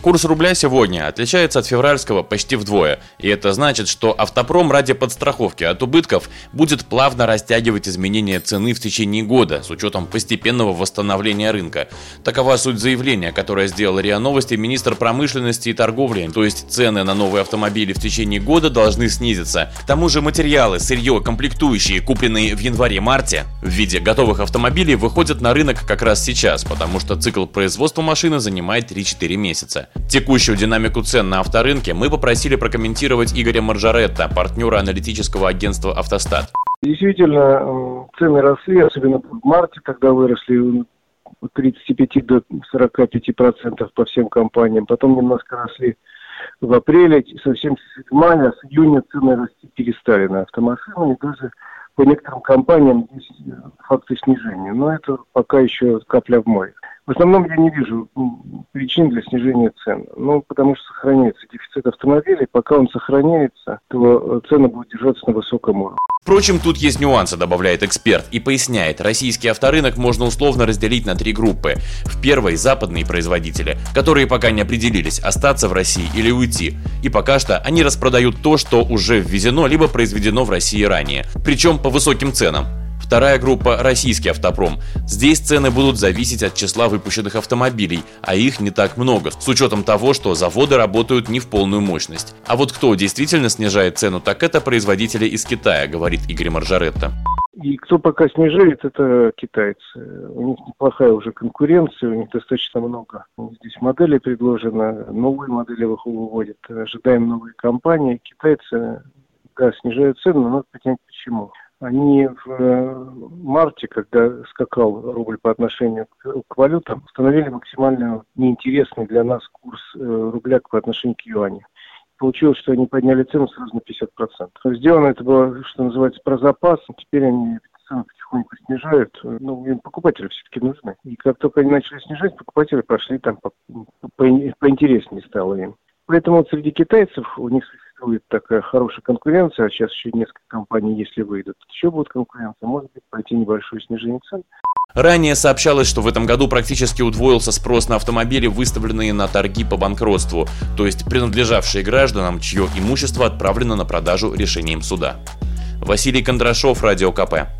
Курс рубля сегодня отличается от февральского почти вдвое, и это значит, что автопром ради подстраховки от убытков будет плавно растягивать изменения цены в течение года с учетом постепенного восстановления рынка. Такова суть заявления, которое сделал РИА Новости министр промышленности и торговли, то есть цены на новые автомобили в течение года должны снизиться. К тому же материалы, сырье, комплектующие, купленные в январе-марте в виде готовых автомобилей, выходят на рынок как раз сейчас, потому что цикл производства машины занимает 3-4 месяца. Текущую динамику цен на авторынке мы попросили прокомментировать Игоря Маржаретта, партнера аналитического агентства «Автостат». Действительно, цены росли, особенно в марте, когда выросли от 35 до 45 процентов по всем компаниям. Потом немножко росли в апреле, совсем с мая, с июня цены расти перестали на автомашины. И даже по некоторым компаниям есть факты снижения. Но это пока еще капля в море. В основном я не вижу причин для снижения цен. Ну, потому что сохраняется дефицит автомобилей. Пока он сохраняется, то цены будут держаться на высоком уровне. Впрочем, тут есть нюансы, добавляет эксперт, и поясняет, российский авторынок можно условно разделить на три группы. В первой – западные производители, которые пока не определились, остаться в России или уйти. И пока что они распродают то, что уже ввезено, либо произведено в России ранее. Причем по высоким ценам. Вторая группа – российский автопром. Здесь цены будут зависеть от числа выпущенных автомобилей, а их не так много, с учетом того, что заводы работают не в полную мощность. А вот кто действительно снижает цену, так это производители из Китая, говорит Игорь Маржаретта. И кто пока снижает, это китайцы. У них неплохая уже конкуренция, у них достаточно много. Здесь моделей предложено, новые модели выводят. Ожидаем новые компании. Китайцы да, снижают цены, но надо понять почему. Они в э, марте, когда скакал рубль по отношению к, валютам, установили максимально неинтересный для нас курс э, рубля по отношению к юаню. Получилось, что они подняли цену сразу на 50%. Сделано это было, что называется, про запас. Теперь они цены потихоньку снижают. Ну, им покупатели все-таки нужны. И как только они начали снижать, покупатели пошли там по, по, поинтереснее стало им. Поэтому вот среди китайцев у них существует такая хорошая конкуренция, а сейчас еще несколько компаний, если выйдут, еще будет конкуренция, может быть, пойти небольшое снижение цен. Ранее сообщалось, что в этом году практически удвоился спрос на автомобили, выставленные на торги по банкротству, то есть принадлежавшие гражданам, чье имущество отправлено на продажу решением суда. Василий Кондрашов, Радио КП.